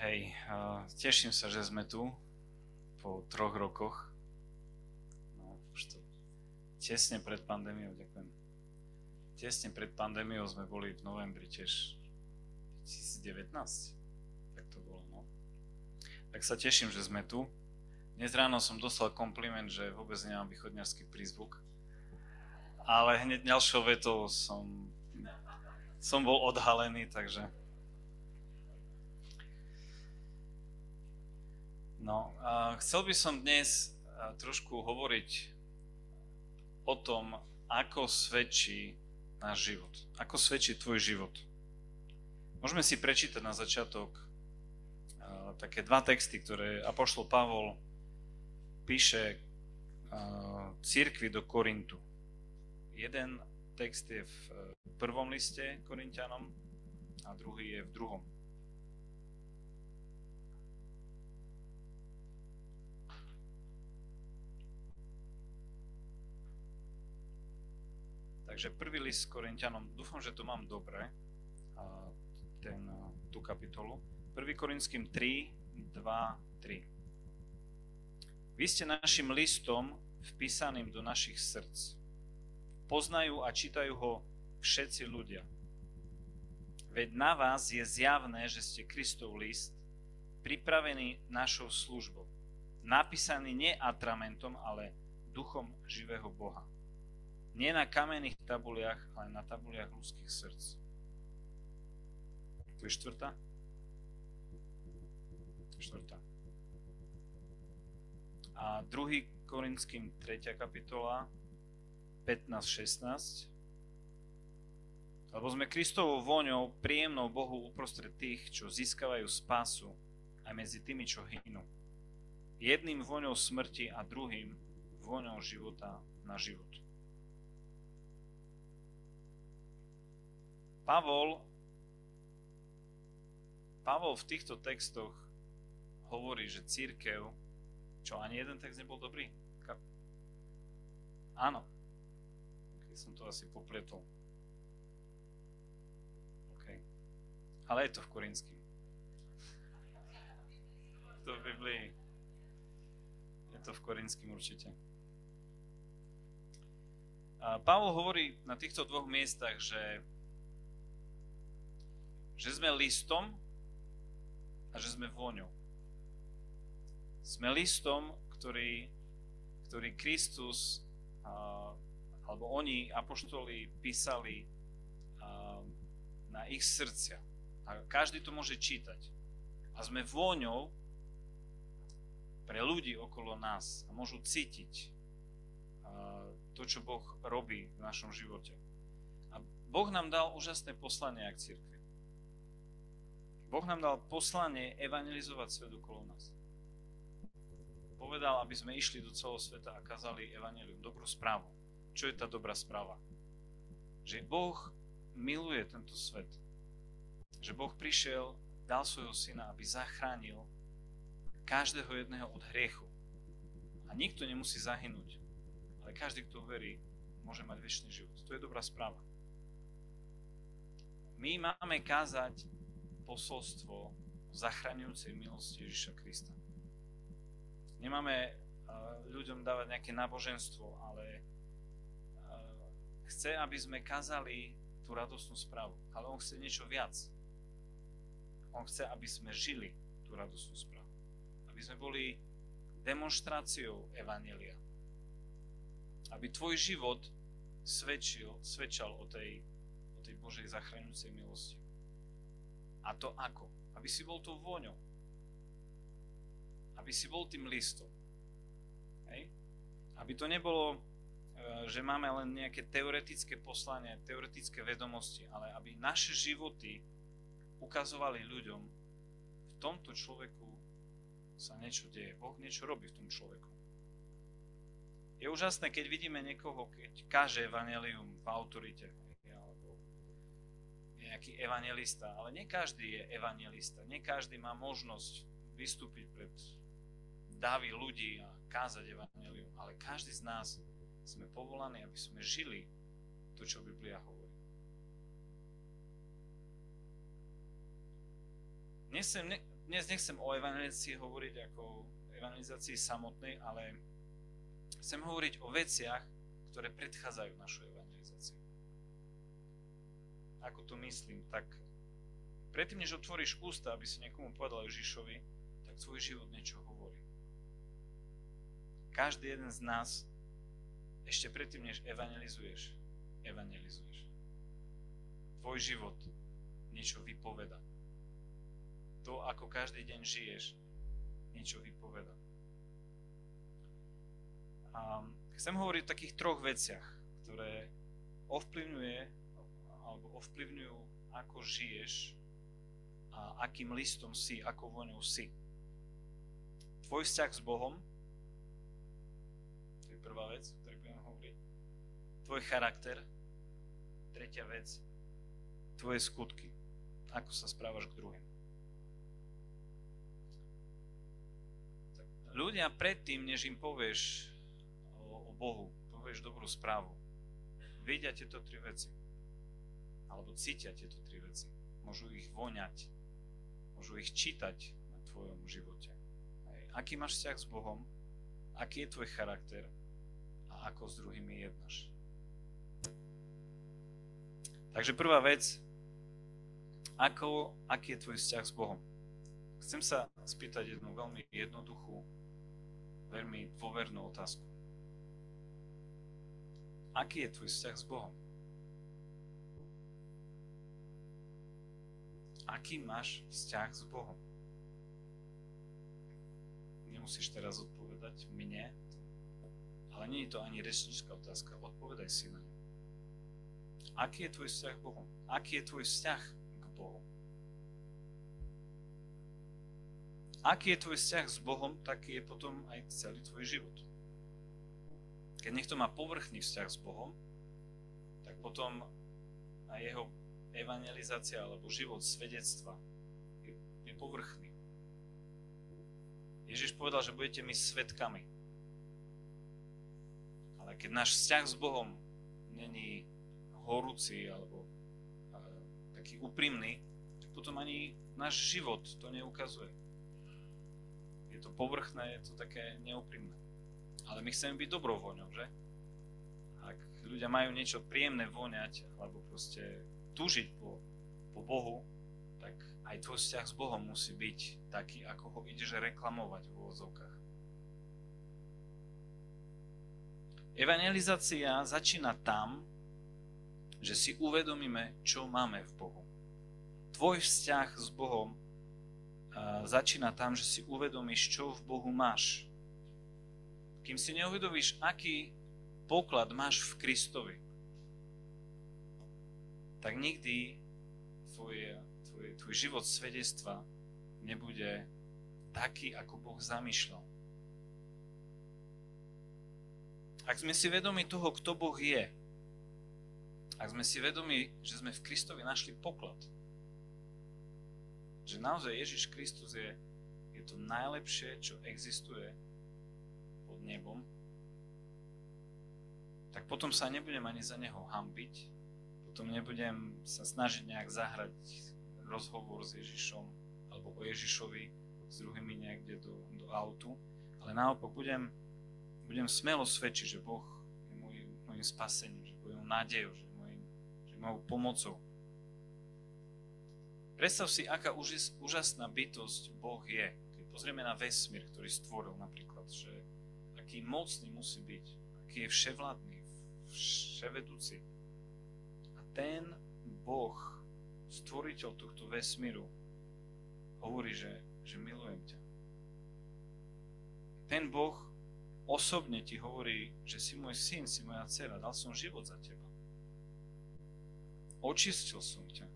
Hej, teším sa, že sme tu po troch rokoch. No, už to tesne pred pandémiou, ďakujem. Tesne pred pandémiou sme boli v novembri tiež 2019. Tak to bolo, no. Tak sa teším, že sme tu. Dnes ráno som dostal kompliment, že vôbec nemám východňarský prízvuk. Ale hneď ďalšou vetou som, som bol odhalený, takže No, a chcel by som dnes trošku hovoriť o tom, ako svedčí náš život. Ako svedčí tvoj život. Môžeme si prečítať na začiatok také dva texty, ktoré Apoštol Pavol píše církvi do Korintu. Jeden text je v prvom liste Korintianom a druhý je v druhom. Takže prvý list Korintianom, dúfam, že to mám dobre, ten, tú kapitolu. 1. Korinským 3, 2, 3. Vy ste našim listom vpísaným do našich srdc. Poznajú a čítajú ho všetci ľudia. Veď na vás je zjavné, že ste Kristov list, pripravený našou službou. Napísaný nie atramentom, ale duchom živého Boha nie na kamenných tabuliach, ale na tabuliach ľudských srdc. To je štvrtá? Štvrtá. A 2. Korinským 3. kapitola 15-16 lebo sme Kristovou voňou príjemnou Bohu uprostred tých, čo získavajú spásu aj medzi tými, čo hynú. Jedným voňou smrti a druhým voňou života na život. Pavol, Pavol v týchto textoch hovorí, že církev, čo ani jeden text nebol dobrý? Ka- Áno. Keď som to asi popletol. OK. Ale je to v Korinským. To v Biblii. Je to v Korinským určite. Pavol hovorí na týchto dvoch miestach, že že sme listom a že sme vôňou. Sme listom, ktorý, ktorý Kristus alebo oni, apoštoli, písali na ich srdcia. A každý to môže čítať. A sme vôňou pre ľudí okolo nás a môžu cítiť to, čo Boh robí v našom živote. A Boh nám dal úžasné poslanie ak církvi. Boh nám dal poslanie evangelizovať svet okolo nás. Povedal, aby sme išli do celého sveta a kázali evanelium, dobrú správu. Čo je tá dobrá správa? Že Boh miluje tento svet. Že Boh prišiel, dal svojho syna, aby zachránil každého jedného od hriechu. A nikto nemusí zahynúť. Ale každý, kto verí, môže mať väčší život. To je dobrá správa. My máme kázať posolstvo zachraňujúcej milosti Ježiša Krista. Nemáme ľuďom dávať nejaké náboženstvo, ale chce, aby sme kázali tú radosnú správu. Ale on chce niečo viac. On chce, aby sme žili tú radosnú správu. Aby sme boli demonstráciou Evanelia. Aby tvoj život svedčil, svedčal o tej, o tej Božej zachraňujúcej milosti. A to ako? Aby si bol tou vôňou. Aby si bol tým listom. Hej? Aby to nebolo, e, že máme len nejaké teoretické poslanie, teoretické vedomosti, ale aby naše životy ukazovali ľuďom, v tomto človeku sa niečo deje. Boh niečo robí v tom človeku. Je úžasné, keď vidíme niekoho, keď káže evanelium v autorite nejaký evangelista, ale nie každý je evangelista, nie každý má možnosť vystúpiť pred davy ľudí a kázať evanelium, ale každý z nás sme povolaní, aby sme žili to, čo Biblia hovorí. Nesem, ne, dnes nechcem o evangelizácii hovoriť ako evangelizácii samotnej, ale chcem hovoriť o veciach, ktoré predchádzajú našu evangelizáciu. Ako to myslím? Tak predtým, než otvoríš ústa, aby si niekomu povedal Ježišovi, tak tvoj život niečo hovorí. Každý jeden z nás ešte predtým, než evangelizuješ, evangelizuješ. Tvoj život niečo vypoveda to, ako každý deň žiješ, niečo vypoveda. A chcem hovoriť o takých troch veciach, ktoré ovplyvňuje alebo ovplyvňujú, ako žiješ a akým listom si, ako voňou si. Tvoj vzťah s Bohom, to je prvá vec, o ktorej budem hovoriť. Tvoj charakter, tretia vec, tvoje skutky, ako sa správaš k druhým. ľudia predtým, než im povieš o, o Bohu, povieš dobrú správu, vidia tieto tri veci. Alebo cítia tieto tri veci. Môžu ich voňať. Môžu ich čítať na tvojom živote. Hej. Aký máš vzťah s Bohom, aký je tvoj charakter a ako s druhými jednáš. Takže prvá vec, ako, aký je tvoj vzťah s Bohom. Chcem sa spýtať jednu veľmi jednoduchú veľmi dôvernú otázku. Aký je tvoj vzťah s Bohom? Aký máš vzťah s Bohom? Nemusíš teraz odpovedať mne, ale nie je to ani rečníčka otázka. Odpovedaj si na ňu. Aký je tvoj vzťah s Bohom? Aký je tvoj vzťah k Bohu? aký je tvoj vzťah s Bohom, taký je potom aj celý tvoj život. Keď niekto má povrchný vzťah s Bohom, tak potom aj jeho evangelizácia alebo život svedectva je, je povrchný. Ježiš povedal, že budete my svetkami. Ale keď náš vzťah s Bohom není horúci alebo taký úprimný, tak potom ani náš život to neukazuje je to povrchné, je to také neúprimné. Ale my chceme byť dobrou voňou, že? Ak ľudia majú niečo príjemné voňať, alebo proste túžiť po, po Bohu, tak aj tvoj vzťah s Bohom musí byť taký, ako ho ideš reklamovať v úvozovkách. Evangelizácia začína tam, že si uvedomíme, čo máme v Bohu. Tvoj vzťah s Bohom začína tam, že si uvedomíš, čo v Bohu máš. Kým si neuvedomíš, aký poklad máš v Kristovi, tak nikdy tvoj, tvoj, tvoj život svedectva nebude taký, ako Boh zamýšľal. Ak sme si vedomi toho, kto Boh je, ak sme si vedomi, že sme v Kristovi našli poklad, že naozaj Ježiš Kristus je, je to najlepšie, čo existuje pod nebom, tak potom sa nebudem ani za neho hambiť, potom nebudem sa snažiť nejak zahrať rozhovor s Ježišom alebo o Ježišovi s druhými niekde do, do autu, ale naopak budem, budem smelo svedčiť, že Boh je môj, môjim spasením, že je nádejou, že, môjim, mojou pomocou, Predstav si, aká úžasná bytosť Boh je. Keď pozrieme na vesmír, ktorý stvoril napríklad, že aký mocný musí byť, aký je vševládny, vševedúci. Ten Boh, stvoriteľ tohto vesmíru, hovorí, že, že milujem ťa. Ten Boh osobne ti hovorí, že si môj syn, si moja dcera, dal som život za teba. Očistil som ťa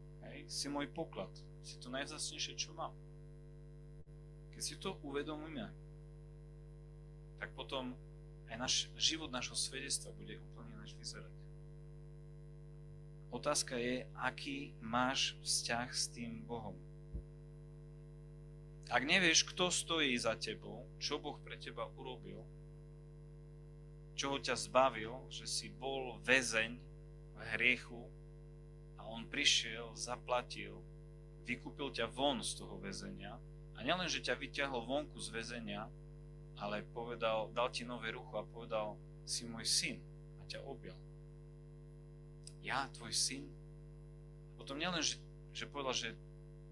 si môj poklad, si to najvzácnejšie, čo mám. Keď si to uvedomíme, tak potom aj náš život nášho svedectva bude úplne ináč vyzerať. Otázka je, aký máš vzťah s tým Bohom. Ak nevieš, kto stojí za tebou, čo Boh pre teba urobil, čoho ťa zbavil, že si bol väzeň v hriechu, on prišiel, zaplatil, vykúpil ťa von z toho väzenia A nielen, že ťa vyťahol vonku z väzenia, ale povedal, dal ti nové rucho a povedal, si môj syn a ťa objal. Ja, tvoj syn. Potom nielen, že, že povedal, že,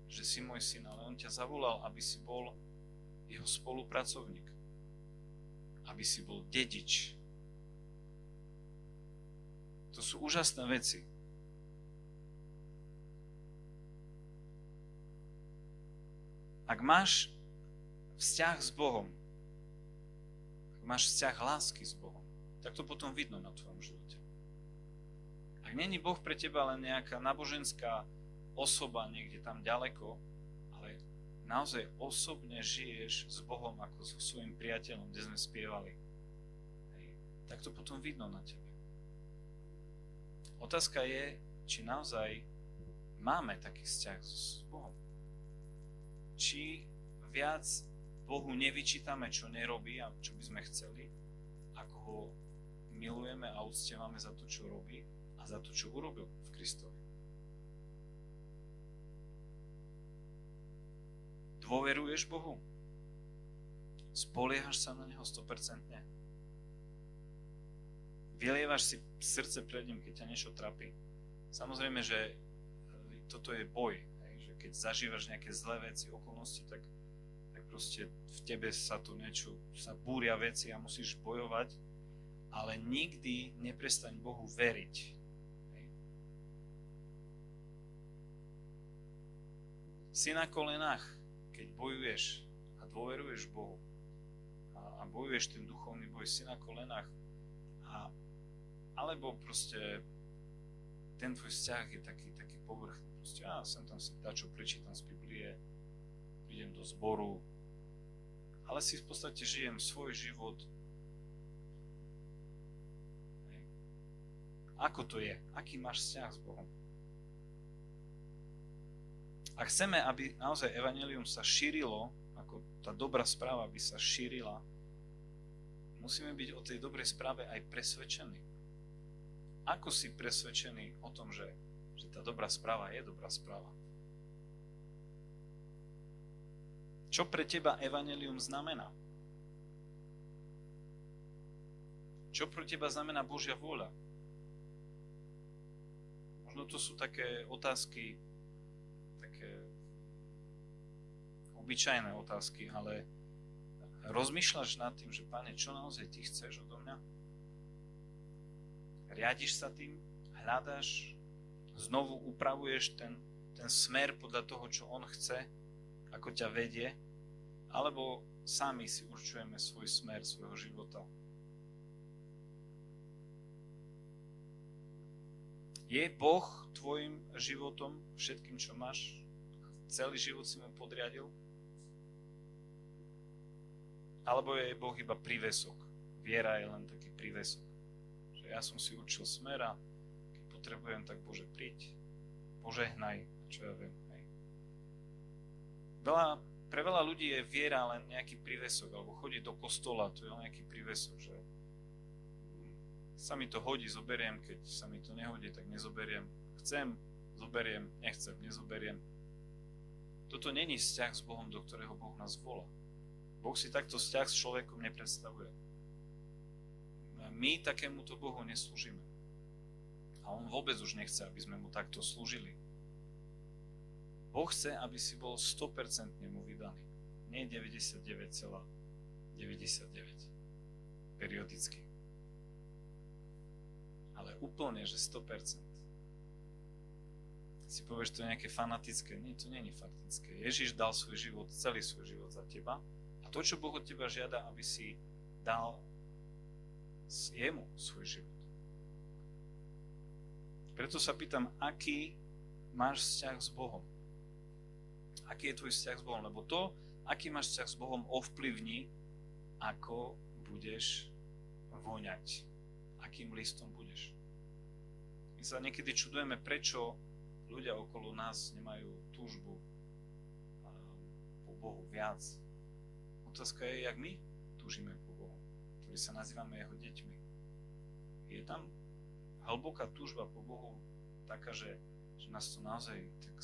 že si môj syn, ale on ťa zavolal, aby si bol jeho spolupracovník. Aby si bol dedič. To sú úžasné veci. Ak máš vzťah s Bohom, ak máš vzťah lásky s Bohom, tak to potom vidno na tvojom živote. Není Boh pre teba len nejaká náboženská osoba niekde tam ďaleko, ale naozaj osobne žiješ s Bohom ako so svojim priateľom, kde sme spievali, hej, tak to potom vidno na tebe. Otázka je, či naozaj máme taký vzťah s Bohom či viac Bohu nevyčítame, čo nerobí a čo by sme chceli, ako ho milujeme a uctievame za to, čo robí a za to, čo urobil v Kristovi. Dôveruješ Bohu? Spoliehaš sa na Neho 100%? Vylievaš si srdce pred ním, keď ťa niečo trápi? Samozrejme, že toto je boj, keď zažívaš nejaké zlé veci, okolnosti, tak, tak proste v tebe sa tu niečo, sa búria veci a musíš bojovať, ale nikdy neprestaň Bohu veriť. Si na kolenách, keď bojuješ a dôveruješ Bohu a, a bojuješ ten duchovný boj, si na kolenách a, alebo proste ten tvoj vzťah je taký, taký povrchný Proste, ja sem tam si čo prečítam z Biblie, prídem do zboru, ale si v podstate žijem svoj život. Ako to je? Aký máš vzťah s Bohom? Ak chceme, aby naozaj evanelium sa šírilo, ako tá dobrá správa by sa šírila, musíme byť o tej dobrej správe aj presvedčení. Ako si presvedčený o tom, že tá dobrá správa je dobrá správa. Čo pre teba evanelium znamená? Čo pre teba znamená Božia vôľa? Možno to sú také otázky, obyčajné otázky, ale rozmýšľaš nad tým, že Pane, čo naozaj Ty chceš odo mňa? Riadiš sa tým? Hľadáš znovu upravuješ ten, ten smer podľa toho, čo on chce, ako ťa vedie, alebo sami si určujeme svoj smer svojho života. Je Boh tvojim životom, všetkým, čo máš? Celý život si mu podriadil? Alebo je Boh iba prívesok? Viera je len taký prívesok. Že ja som si určil smer a potrebujem, tak Bože, príď, požehnaj, čo ja viem. Hej. Veľa, pre veľa ľudí je viera len nejaký prívesok, alebo chodiť do kostola, to je len nejaký prívesok, že sa mi to hodí, zoberiem, keď sa mi to nehodí, tak nezoberiem. Chcem, zoberiem, nechcem, nezoberiem. Toto není vzťah s Bohom, do ktorého Boh nás volá. Boh si takto vzťah s človekom nepredstavuje. My takémuto Bohu neslúžime. A on vôbec už nechce, aby sme mu takto slúžili. Boh chce, aby si bol 100% mu vydaný. Nie 99,99. Periodicky. Ale úplne, že 100%. Si povieš, to je nejaké fanatické. Nie, to nie je fanatické. Ježiš dal svoj život, celý svoj život za teba. To, čo Boh od teba žiada, aby si dal jemu svoj život. Preto sa pýtam, aký máš vzťah s Bohom? Aký je tvoj vzťah s Bohom? Lebo to, aký máš vzťah s Bohom, ovplyvní, ako budeš voňať. Akým listom budeš. My sa niekedy čudujeme, prečo ľudia okolo nás nemajú túžbu po Bohu viac. Otázka je, jak my túžime po Bohu, ktorí sa nazývame jeho deťmi. Je tam hlboká túžba po Bohu taká, že, že nás to naozaj tak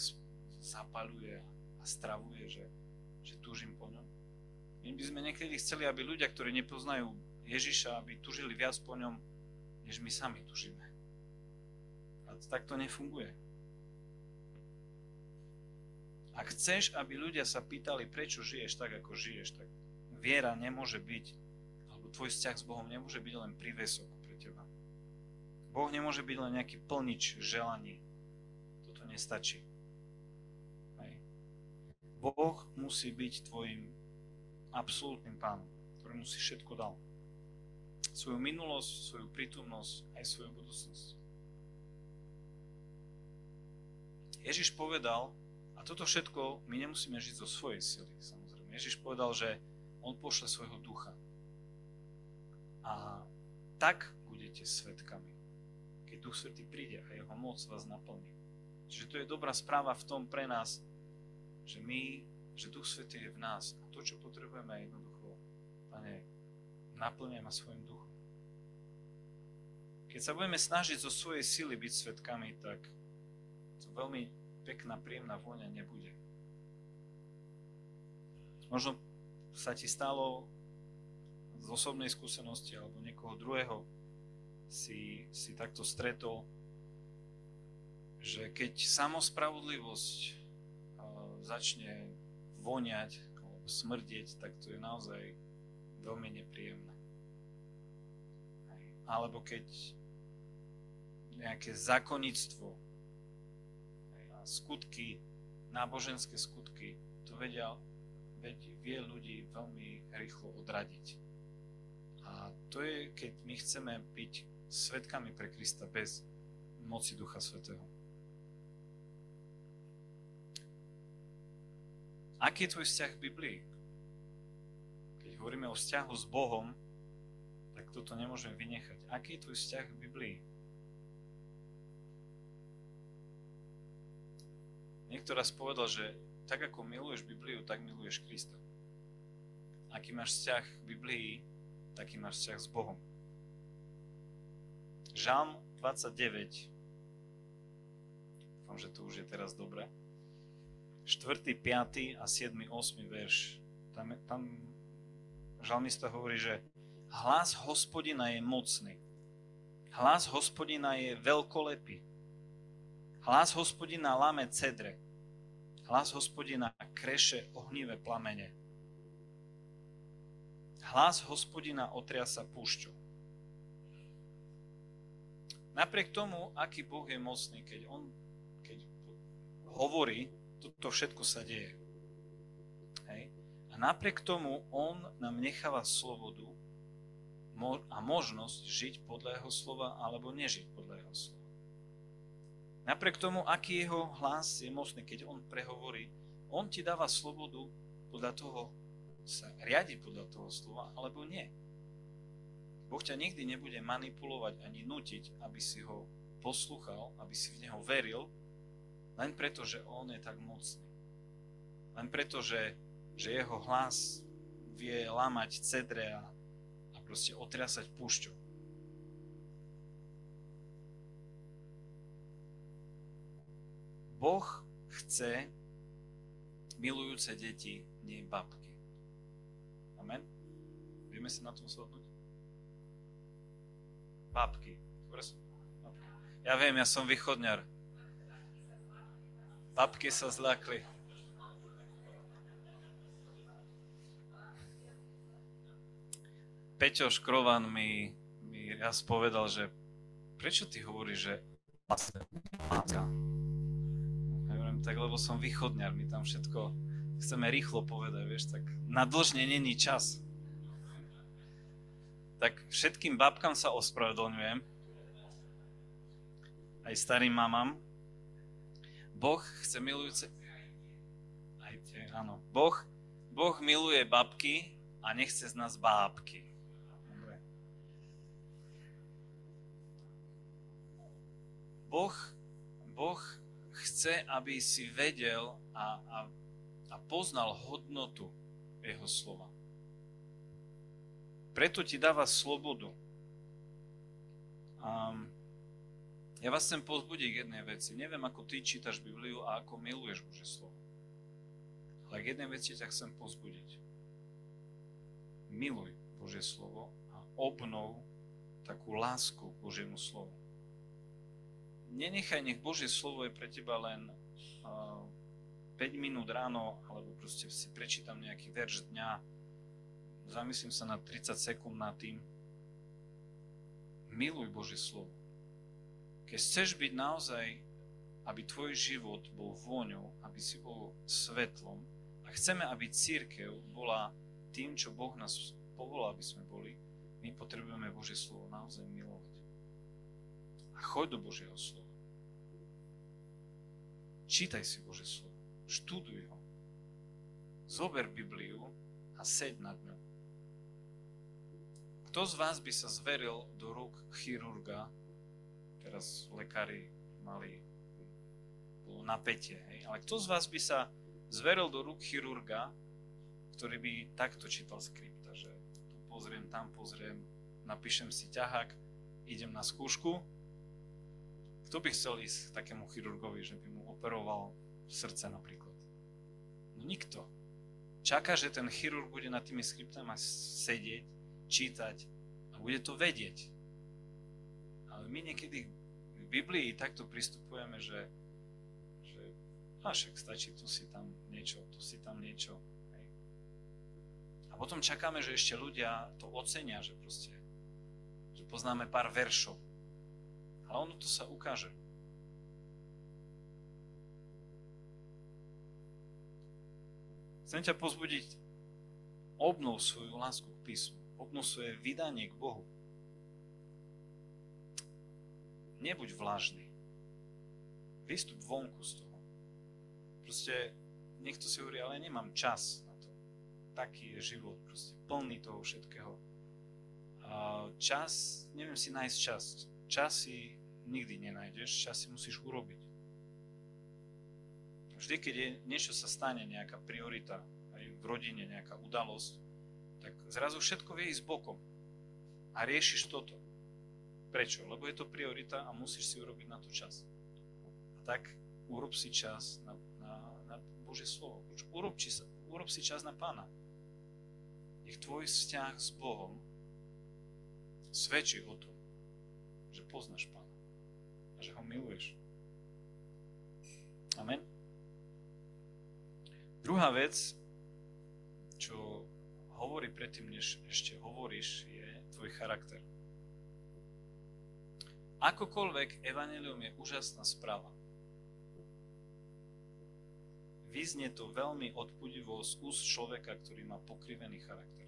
zapaluje a stravuje, že, že túžim po ňom. My by sme niekedy chceli, aby ľudia, ktorí nepoznajú Ježiša, aby tužili viac po ňom, než my sami tužíme. A tak to nefunguje. Ak chceš, aby ľudia sa pýtali, prečo žiješ tak, ako žiješ, tak viera nemôže byť, alebo tvoj vzťah s Bohom nemôže byť len prívesok pre teba. Boh nemôže byť len nejaký plnič želaní. Toto nestačí. Hej. Boh musí byť tvojim absolútnym pánom, ktorému si všetko dal. Svoju minulosť, svoju prítomnosť, aj svoju budúcnosť. Ježiš povedal, a toto všetko my nemusíme žiť zo svojej sily, samozrejme. Ježiš povedal, že on pošle svojho ducha. A tak budete svetkami, keď Duch Svetý príde a jeho moc vás naplní. Čiže to je dobrá správa v tom pre nás, že my, že Duch Svetý je v nás a to, čo potrebujeme, je jednoducho, Pane, naplňaj ma svojim duchom. Keď sa budeme snažiť zo svojej sily byť svetkami, tak to veľmi pekná, príjemná vôňa nebude. Možno sa ti stalo z osobnej skúsenosti alebo niekoho druhého si, si takto stretol, že keď samospravodlivosť začne voniať alebo smrdieť, tak to je naozaj veľmi nepríjemné. Alebo keď nejaké zákonnictvo a skutky, náboženské skutky, to vedia veď vie ľudí veľmi rýchlo odradiť. A to je, keď my chceme byť svetkami pre Krista bez moci Ducha Svetého. Aký je tvoj vzťah k Biblii? Keď hovoríme o vzťahu s Bohom, tak toto nemôžeme vynechať. Aký je tvoj vzťah k Biblii? Niekto povedal, že tak ako miluješ Bibliu, tak miluješ Krista. Aký máš vzťah k Biblii, taký máš vzťah s Bohom. Žalm 29, dúfam, že to už je teraz dobre, 4., 5. a 7., 8. verš. Tam, tam žalmista hovorí, že hlas hospodina je mocný. Hlas hospodina je veľkolepý. Hlas hospodina lame cedre. Hlas hospodina kreše ohnivé plamene. Hlas hospodina otriasa púšťou. Napriek tomu, aký Boh je mocný, keď on keď hovorí, toto všetko sa deje. Hej. A napriek tomu on nám necháva slobodu a možnosť žiť podľa jeho slova alebo nežiť podľa. Napriek tomu, aký jeho hlas je mocný, keď on prehovorí, on ti dáva slobodu podľa toho sa riadi podľa toho slova, alebo nie. Boh ťa nikdy nebude manipulovať ani nutiť, aby si ho poslúchal, aby si v neho veril, len preto, že on je tak mocný. Len preto, že, že jeho hlas vie lamať cedre a, a proste otriasať púšťou. Boh chce milujúce deti, nie babky. Amen? Vieme si na tom shodnúť? Babky. Ja viem, ja som východňar. Babky sa zľakli. Peťo Škrovan mi, mi raz povedal, že prečo ty hovoríš, že láska? Tak lebo som východňar, my tam všetko chceme rýchlo povedať, vieš, tak na dlžne není čas. Tak všetkým babkám sa ospravedlňujem, aj starým mamám. Boh chce milujúce... Aj tie, áno. Boh, boh miluje babky a nechce z nás bábky. Boh, boh chce, aby si vedel a, a, a poznal hodnotu jeho slova. Preto ti dáva slobodu. A ja vás chcem pozbudiť k jednej veci. Neviem, ako ty čítaš Bibliu a ako miluješ Bože slovo. Ale k jednej veci ťa chcem pozbudiť. Miluj Božie slovo a obnov takú lásku k Božiemu slovu. Nenechaj, nech Božie slovo je pre teba len uh, 5 minút ráno, alebo proste si prečítam nejaký verš dňa, zamyslím sa na 30 sekúnd nad tým. Miluj Božie slovo. Keď chceš byť naozaj, aby tvoj život bol vôňou, aby si bol svetlom a chceme, aby církev bola tým, čo Boh nás povolal, aby sme boli, my potrebujeme Božie slovo naozaj milovať. A choď do Božieho slova. Čítaj si Božie slovo. Študuj ho. Zober Bibliu a seď nad ňou. Kto z vás by sa zveril do rúk chirurga, teraz lekári mali bolo napätie, hej? ale kto z vás by sa zveril do rúk chirurga, ktorý by takto čítal skripta, že tu pozriem, tam pozriem, napíšem si ťahák, idem na skúšku. Kto by chcel ísť takému chirurgovi, že by mu operoval srdce napríklad? No nikto. Čaká, že ten chirurg bude nad tými skriptami sedieť čítať a bude to vedieť. Ale my niekedy v Biblii takto pristupujeme, že, že a však stačí, tu si tam niečo, tu si tam niečo. Hej. A potom čakáme, že ešte ľudia to ocenia, že proste že poznáme pár veršov. Ale ono to sa ukáže. Chcem ťa pozbudiť, obnov svoju lásku k písmu obnosuje vydanie k Bohu. Nebuď vlažný. Vystup vonku z toho. Proste niekto si hovorí, ale nemám čas na to. Taký je život, proste plný toho všetkého. Čas, neviem si nájsť čas. Čas si nikdy nenájdeš, čas si musíš urobiť. Vždy, keď je, niečo sa stane, nejaká priorita, aj v rodine nejaká udalosť, tak zrazu všetko vie ísť bokom. A riešiš toto. Prečo? Lebo je to priorita a musíš si urobiť na to čas. A tak urob si čas na, na, na Božie slovo. Urob, či sa, urob si čas na Pána. Nech tvoj vzťah s Bohom svedčí o tom, že poznáš Pána a že ho miluješ. Amen. Druhá vec, čo hovorí predtým, než ešte hovoríš, je tvoj charakter. Akokoľvek evanelium je úžasná správa. Vyznie to veľmi odpudivo z úst človeka, ktorý má pokrivený charakter.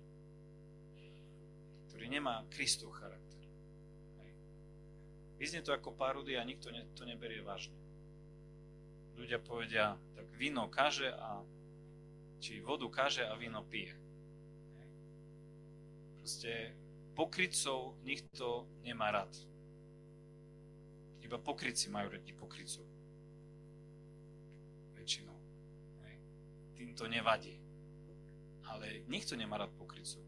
Ktorý nemá Kristov charakter. Vyznie to ako paródia a nikto to neberie vážne. Ľudia povedia, tak víno kaže a či vodu kaže a víno pije. Proste pokrytcov nikto nemá rád. Iba pokryci majú radi pokrycov. Väčšinou. Tým to nevadí. Ale nikto nemá rád pokrycov.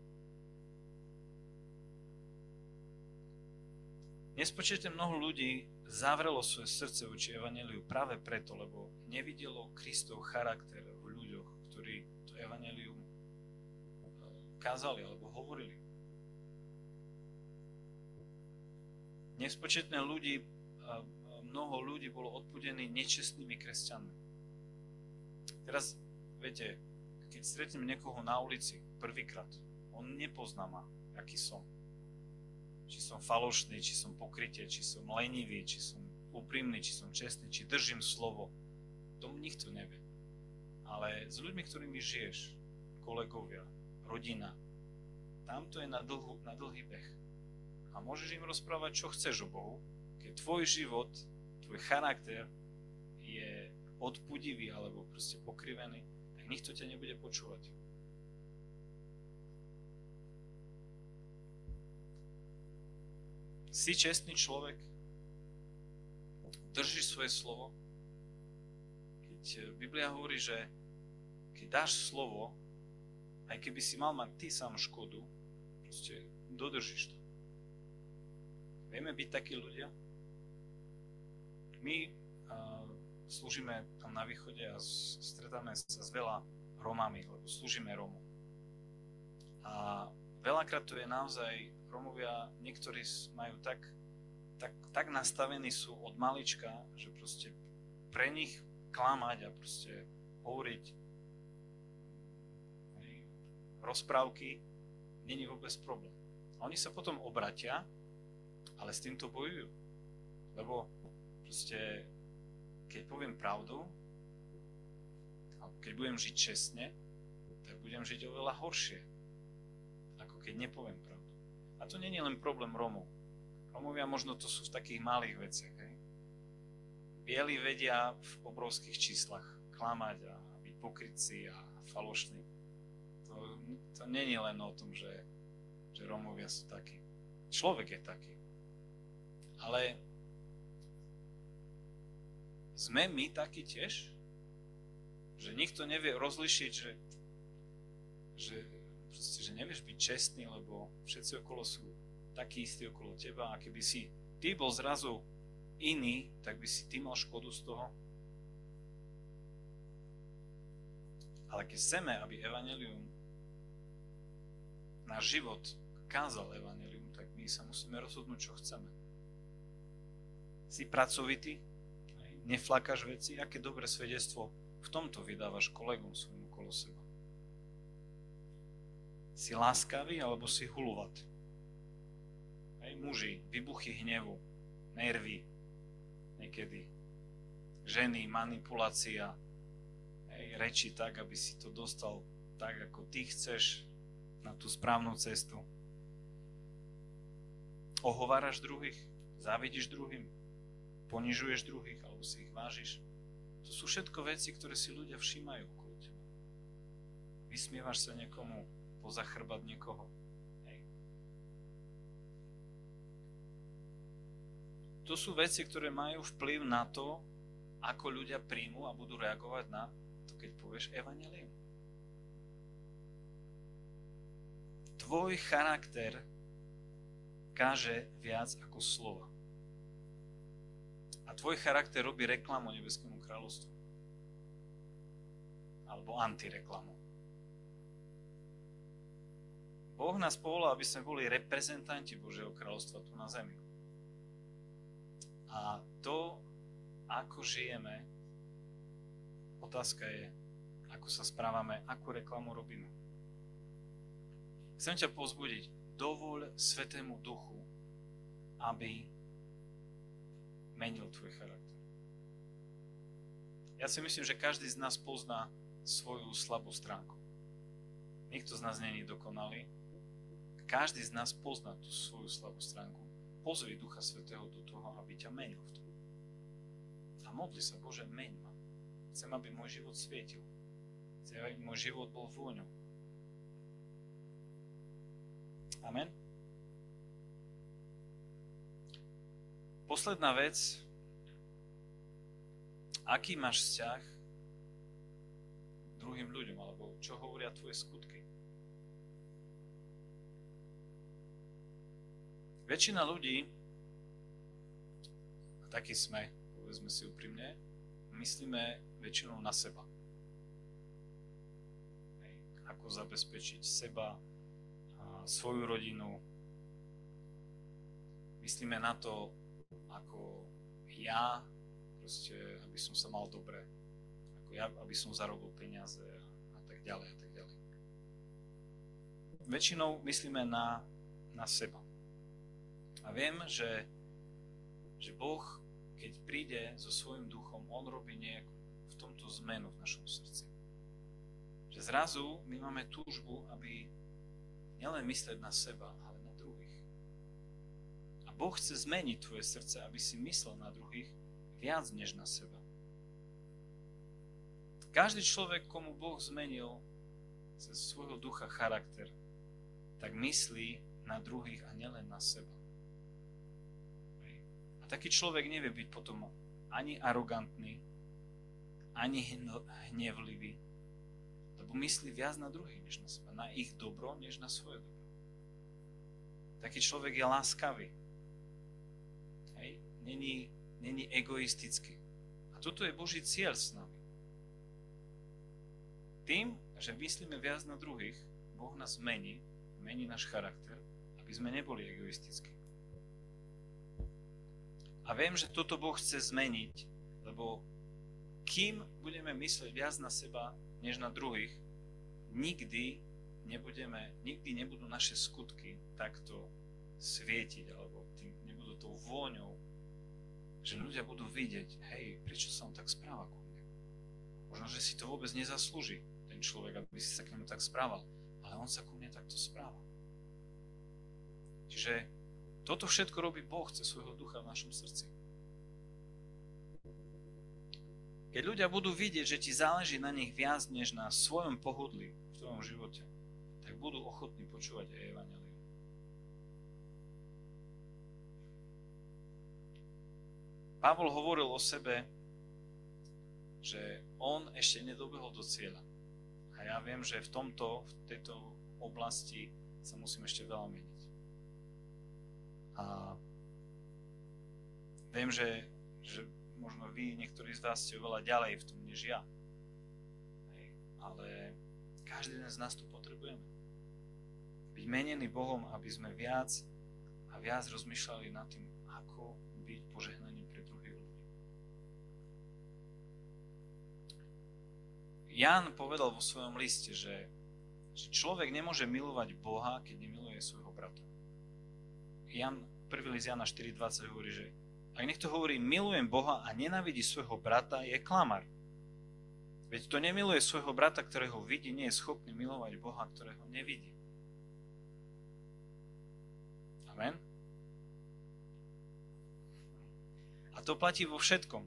Nespočíte mnoho ľudí zavrelo svoje srdce voči Evangeliu práve preto, lebo nevidelo Kristov charakter v ľuďoch, ktorí to Evangelium eh, kázali alebo hovorili. Nespočetné ľudí, mnoho ľudí bolo odpudený nečestnými kresťanmi. Teraz, viete, keď stretnem niekoho na ulici prvýkrát, on nepozná ma, aký som. Či som falošný, či som pokrytie, či som lenivý, či som úprimný, či som čestný, či držím slovo. To nikto nevie. Ale s ľuďmi, ktorými žiješ, kolegovia, rodina, tam to je na, dlhú, na dlhý beh a môžeš im rozprávať, čo chceš o Bohu, keď tvoj život, tvoj charakter je odpudivý alebo proste pokrivený, tak nikto ťa nebude počúvať. Si čestný človek, držíš svoje slovo. Keď Biblia hovorí, že keď dáš slovo, aj keby si mal mať ty sám škodu, proste dodržíš to. Vieme byť takí ľudia? My uh, slúžime tam na východe a stretáme sa s veľa Romami, lebo slúžime Romom. A veľakrát to je naozaj, Romovia, niektorí majú tak, tak, tak nastavení sú od malička, že proste pre nich klamať a proste hovoriť rozprávky není vôbec problém. Oni sa potom obratia, ale s týmto bojujú. Lebo proste, keď poviem pravdu, keď budem žiť čestne, tak budem žiť oveľa horšie, ako keď nepoviem pravdu. A to je len problém Romov. Romovia možno to sú v takých malých veciach. Hej. Bieli vedia v obrovských číslach klamať a byť pokrytci a falošní. To, to je len o tom, že, že Romovia sú takí. Človek je taký. Ale sme my takí tiež? Že nikto nevie rozlišiť, že, že, že nevieš byť čestný, lebo všetci okolo sú takí istí okolo teba a keby si ty bol zrazu iný, tak by si ty mal škodu z toho. Ale keď chceme, aby Evangelium náš život kázal Evangelium, tak my sa musíme rozhodnúť, čo chceme. Si pracovitý, neflakáš veci, aké dobré svedectvo v tomto vydávaš kolegom svojmu okolo seba. Si láskavý alebo si hulovat. Hej, muži, vybuchy hnevu, nervy, niekedy ženy, manipulácia, hej, reči tak, aby si to dostal tak, ako ty chceš na tú správnu cestu. Ohováraš druhých, závidíš druhým, ponižuješ druhých alebo si ich vážiš. To sú všetko veci, ktoré si ľudia všímajú okolo. Vysmievaš sa niekomu, poza chrbát niekoho. Hej. To sú veci, ktoré majú vplyv na to, ako ľudia príjmu a budú reagovať na to, keď povieš evanelium. Tvoj charakter káže viac ako slova. A tvoj charakter robí reklamu nebeskému kráľovstvu. Alebo antireklamu. Boh nás povolal, aby sme boli reprezentanti Božieho kráľovstva tu na zemi. A to, ako žijeme, otázka je, ako sa správame, akú reklamu robíme. Chcem ťa pozbudiť. Dovoľ Svetému Duchu, aby menil tvoj charakter. Ja si myslím, že každý z nás pozná svoju slabú stránku. Nikto z nás není dokonalý. Každý z nás pozná tú svoju slabú stránku. Pozvi Ducha Svetého do toho, aby ťa menil v tom. A modli sa, Bože, meň ma. Chcem, aby môj život svietil. Chcem, aby môj život bol vôňou. Amen. Posledná vec. Aký máš vzťah druhým ľuďom, alebo čo hovoria tvoje skutky? Väčšina ľudí, a takí sme, povedzme si úprimne, myslíme väčšinou na seba. Ako zabezpečiť seba, svoju rodinu. Myslíme na to, ako ja, proste, aby som sa mal dobre, ako ja, aby som zarobil peniaze a tak ďalej a tak ďalej. Väčšinou myslíme na, na seba. A viem, že, že Boh, keď príde so svojím duchom, On robí nejakú v tomto zmenu v našom srdci. Že zrazu my máme túžbu, aby nielen myslieť na seba, ale na druhých. A Boh chce zmeniť tvoje srdce, aby si myslel na druhých viac než na seba. Každý človek, komu Boh zmenil cez svojho ducha charakter, tak myslí na druhých a nielen na seba. Taký človek nevie byť potom ani arogantný, ani hnevlivý, lebo myslí viac na druhých, než na seba. Na ich dobro, než na svoje dobro. Taký človek je láskavý. Hej? Není, není egoistický. A toto je Boží cieľ s nami. Tým, že myslíme viac na druhých, Boh nás mení, mení náš charakter, aby sme neboli egoistickí. A viem, že toto Boh chce zmeniť, lebo kým budeme myslieť viac na seba, než na druhých, nikdy nebudeme, nikdy nebudú naše skutky takto svietiť, alebo tým, nebudú tou vôňou, že ľudia budú vidieť, hej, prečo sa on tak správa ku mne. Možno, že si to vôbec nezaslúži, ten človek, aby si sa k nemu tak správal, ale on sa ku mne takto správa. Čiže toto všetko robí Boh cez svojho ducha v našom srdci. Keď ľudia budú vidieť, že ti záleží na nich viac než na svojom pohodlí v tvojom živote, tak budú ochotní počúvať aj Evangelium. Pavol hovoril o sebe, že on ešte nedobehol do cieľa. A ja viem, že v tomto, v tejto oblasti sa musím ešte veľa meniť. A viem, že, že možno vy, niektorí z vás ste oveľa ďalej v tom, než ja. Hej. Ale každý z nás to potrebujeme. Byť menený Bohom, aby sme viac a viac rozmýšľali nad tým, ako byť požehnaním pre druhých ľudí. Jan povedal vo svojom liste, že, že človek nemôže milovať Boha, keď nemiluje svojho brata. Jan 1. list Jana 4.20 hovorí, že ak niekto hovorí, milujem Boha a nenávidí svojho brata, je klamar. Veď to nemiluje svojho brata, ktorého vidí, nie je schopný milovať Boha, ktorého nevidí. Amen? A to platí vo všetkom.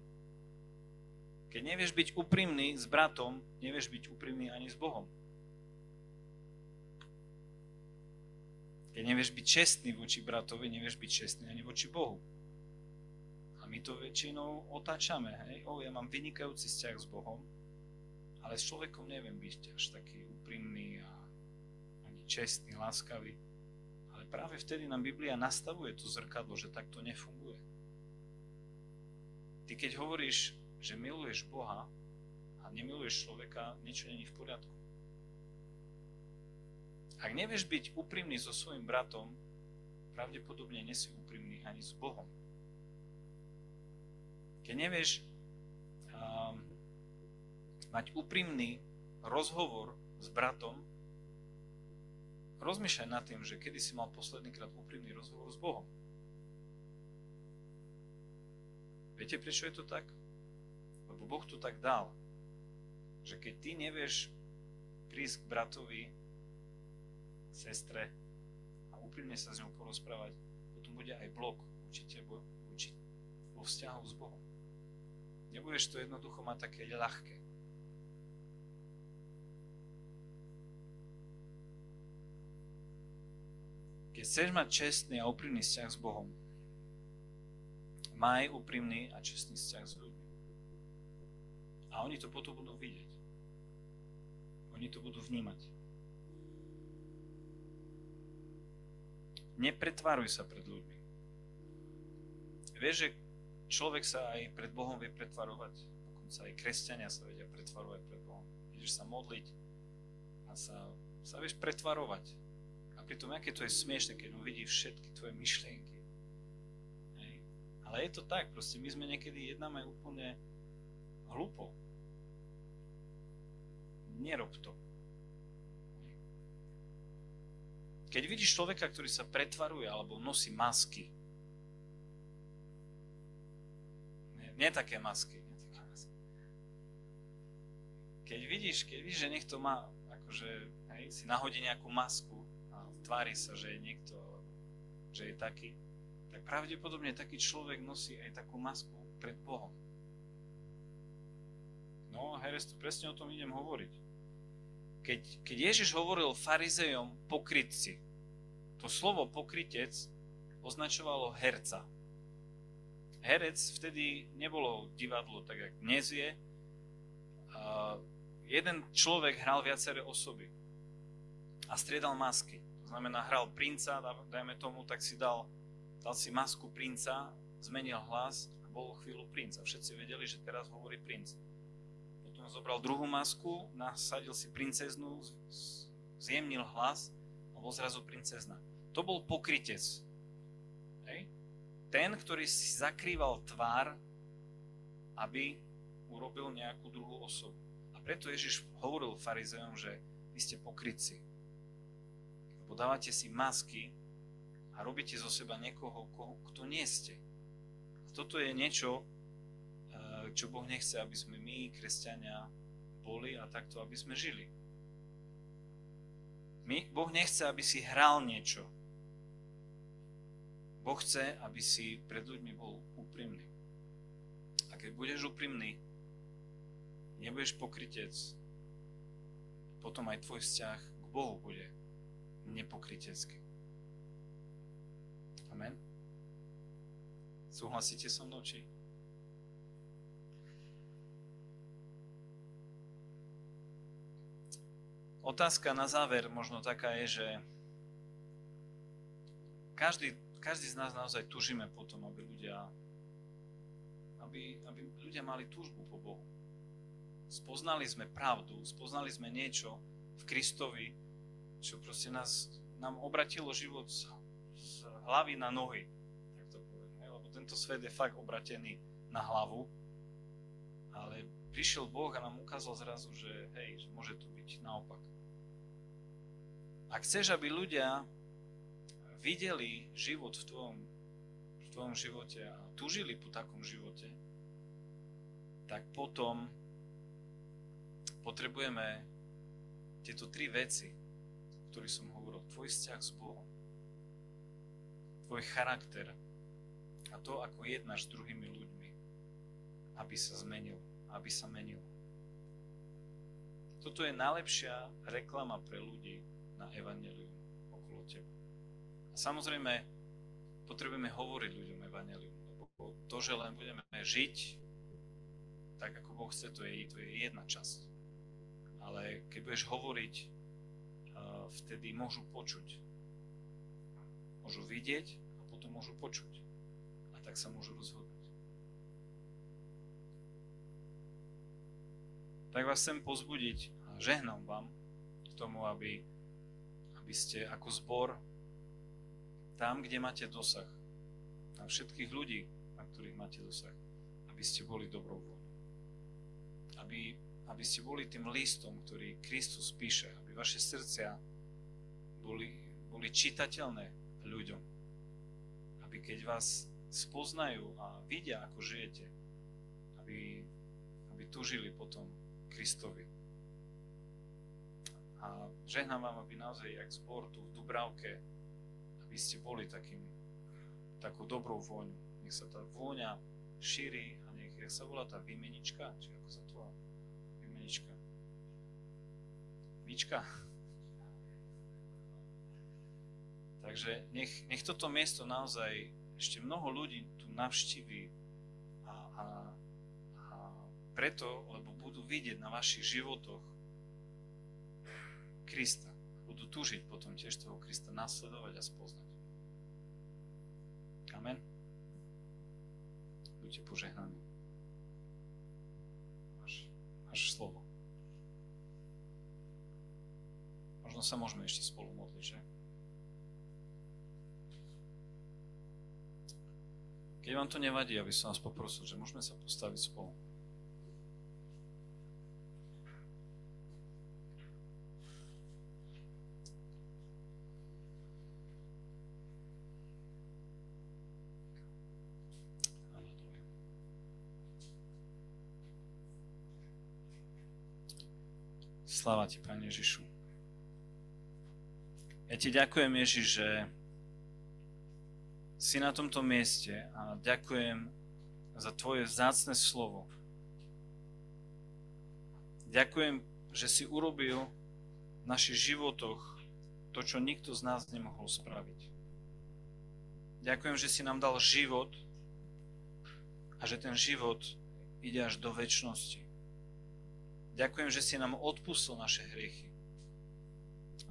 Keď nevieš byť úprimný s bratom, nevieš byť úprimný ani s Bohom. Keď nevieš byť čestný voči bratovi, nevieš byť čestný ani voči Bohu. A my to väčšinou otáčame, hej, o, ja mám vynikajúci vzťah s Bohom, ale s človekom neviem byť až taký úprimný a ani čestný, láskavý. Ale práve vtedy nám Biblia nastavuje to zrkadlo, že takto nefunguje. Ty keď hovoríš, že miluješ Boha a nemiluješ človeka, niečo není v poriadku. Ak nevieš byť úprimný so svojim bratom, pravdepodobne nesi úprimný ani s Bohom. Keď nevieš um, mať úprimný rozhovor s bratom, rozmýšľaj nad tým, že kedy si mal posledný krát úprimný rozhovor s Bohom. Viete, prečo je to tak? Lebo Boh to tak dal. Že keď ty nevieš prísť k bratovi, sestre a úprimne sa s ňou porozprávať, potom bude aj blok určite vo vzťahu s Bohom. Nebudeš to jednoducho mať také ľahké. Keď chceš mať čestný a úprimný vzťah s Bohom, maj úprimný a čestný vzťah s ľuďmi. A oni to potom budú vidieť. Oni to budú vnímať. Nepretvaruj sa pred ľuďmi. Vieš, že človek sa aj pred Bohom vie pretvarovať. Dokonca aj kresťania sa vedia pretvarovať pred Bohom. Ideš sa modliť a sa, sa vieš pretvarovať. A pritom, aké to je smiešne, keď on vidí všetky tvoje myšlienky. Hej. Ale je to tak, proste my sme niekedy jednáme úplne hlupo. Nerob to. Keď vidíš človeka, ktorý sa pretvaruje alebo nosí masky, Nie také masky. Nie také masky. Keď vidíš, keď vidíš, že niekto má, akože, hej, si nahodí nejakú masku a tvári sa, že je niekto, že je taký, tak pravdepodobne taký človek nosí aj takú masku pred Bohom. No, Heres, tu presne o tom idem hovoriť. Keď, keď Ježiš hovoril farizejom pokrytci, to slovo pokrytec označovalo herca herec vtedy nebolo divadlo tak, jak dnes je. Uh, jeden človek hral viaceré osoby a striedal masky. To znamená, hral princa, dajme tomu, tak si dal, dal si masku princa, zmenil hlas a bol chvíľu princ. A všetci vedeli, že teraz hovorí princ. Potom zobral druhú masku, nasadil si princeznú, zjemnil hlas a bol zrazu princezna. To bol pokrytec. Hej? Ten, ktorý si zakrýval tvár, aby urobil nejakú druhú osobu. A preto Ježiš hovoril farizejom, že vy ste pokrytci. Lebo dávate si masky a robíte zo seba niekoho, kto nie ste. A toto je niečo, čo Boh nechce, aby sme my, kresťania, boli a takto, aby sme žili. My, boh nechce, aby si hral niečo. Boh chce, aby si pred ľuďmi bol úprimný. A keď budeš úprimný, nebudeš pokrytec, potom aj tvoj vzťah k Bohu bude nepokrytecký. Amen. Súhlasíte so mnou, či? Otázka na záver možno taká je, že každý, každý z nás naozaj tužíme potom, aby ľudia, aby, aby ľudia mali túžbu po Bohu. Spoznali sme pravdu, spoznali sme niečo v Kristovi, čo proste nás, nám obratilo život z, z hlavy na nohy, tak to poviem. Lebo tento svet je fakt obratený na hlavu, ale prišiel Boh a nám ukázal zrazu, že hej, že môže to byť naopak. Ak chceš, aby ľudia videli život v tvojom, v tvojom živote a tužili po takom živote, tak potom potrebujeme tieto tri veci, o ktorých som hovoril. Tvoj vzťah s Bohom, tvoj charakter a to, ako jednáš s druhými ľuďmi, aby sa zmenil, aby sa menil. Toto je najlepšia reklama pre ľudí, na. A samozrejme, potrebujeme hovoriť ľuďom evanelium, lebo to, že len budeme žiť tak, ako Boh chce, to je, to je jedna časť. Ale keď budeš hovoriť, vtedy môžu počuť. Môžu vidieť a potom môžu počuť. A tak sa môžu rozhodnúť. Tak vás chcem pozbudiť a žehnám vám k tomu, aby aby ste ako zbor tam, kde máte dosah, na všetkých ľudí, na ktorých máte dosah, aby ste boli dobrou vôľou. Aby, aby ste boli tým listom, ktorý Kristus píše, aby vaše srdcia boli, boli čitateľné ľuďom. Aby keď vás spoznajú a vidia, ako žijete, aby, aby tužili potom Kristovi a žehnám vám, aby naozaj, jak zbor tu v Dubravke, aby ste boli takým, takou dobrou vôňou. Nech sa tá vôňa šíri a nech, sa volá tá výmenička, či ako sa to volá? Výmenička. Víčka. Takže nech, nech toto miesto naozaj ešte mnoho ľudí tu navštíví a, a, a preto, lebo budú vidieť na vašich životoch Krista. Budú túžiť potom tiež toho Krista nasledovať a spoznať. Buďte požehnaní. Máš, máš slovo. Možno sa môžeme ešte spolu modliť, že? Keď vám to nevadí, aby som vás poprosil, že môžeme sa postaviť spolu. Sláva Ti, Pane Ježišu. Ja Ti ďakujem, Ježiš, že si na tomto mieste a ďakujem za Tvoje vzácne slovo. Ďakujem, že si urobil v našich životoch to, čo nikto z nás nemohol spraviť. Ďakujem, že si nám dal život a že ten život ide až do väčšnosti. Ďakujem, že si nám odpustil naše hriechy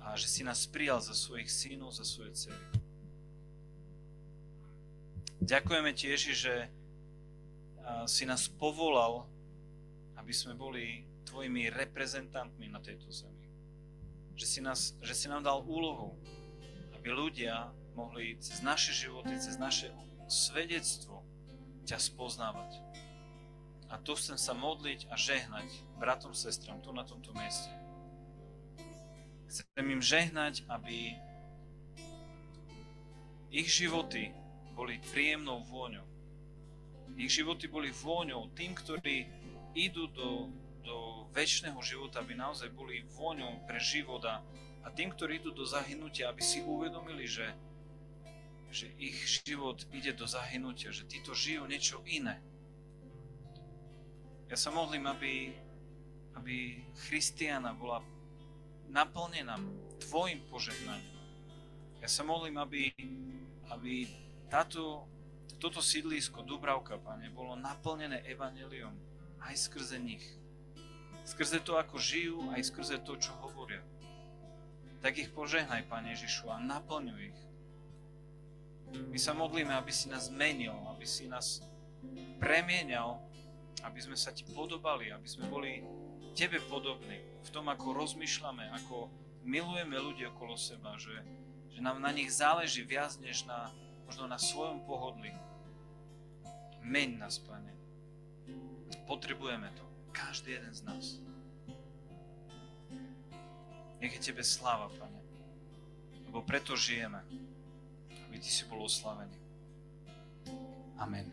a že si nás prijal za svojich synov, za svoje dcery. Ďakujeme tiež, že si nás povolal, aby sme boli tvojimi reprezentantmi na tejto zemi. Že si, nás, že si nám dal úlohu, aby ľudia mohli cez naše životy, cez naše svedectvo ťa spoznávať. A tu chcem sa modliť a žehnať bratom, sestram tu na tomto mieste. Chcem im žehnať, aby ich životy boli príjemnou vôňou. Ich životy boli vôňou tým, ktorí idú do, do väčšného života, aby naozaj boli vôňou pre život a, a tým, ktorí idú do zahynutia, aby si uvedomili, že, že ich život ide do zahynutia, že títo žijú niečo iné. Ja sa modlím, aby, aby Christiana bola naplnená Tvojim požehnaním. Ja sa modlím, aby, aby táto, toto sídlisko Dubravka, Pane, bolo naplnené evaneliom aj skrze nich. Skrze to, ako žijú, aj skrze to, čo hovoria. Tak ich požehnaj, Pane Ježišu, a naplňuj ich. My sa modlíme, aby si nás zmenil, aby si nás premienial, aby sme sa Ti podobali, aby sme boli Tebe podobní v tom, ako rozmýšľame, ako milujeme ľudí okolo seba, že, že nám na nich záleží viac, než na, možno na svojom pohodlí. Meň nás, Pane. Potrebujeme to. Každý jeden z nás. Nech je Tebe sláva, Pane. Lebo preto žijeme. Aby Ty si bol oslavený. Amen.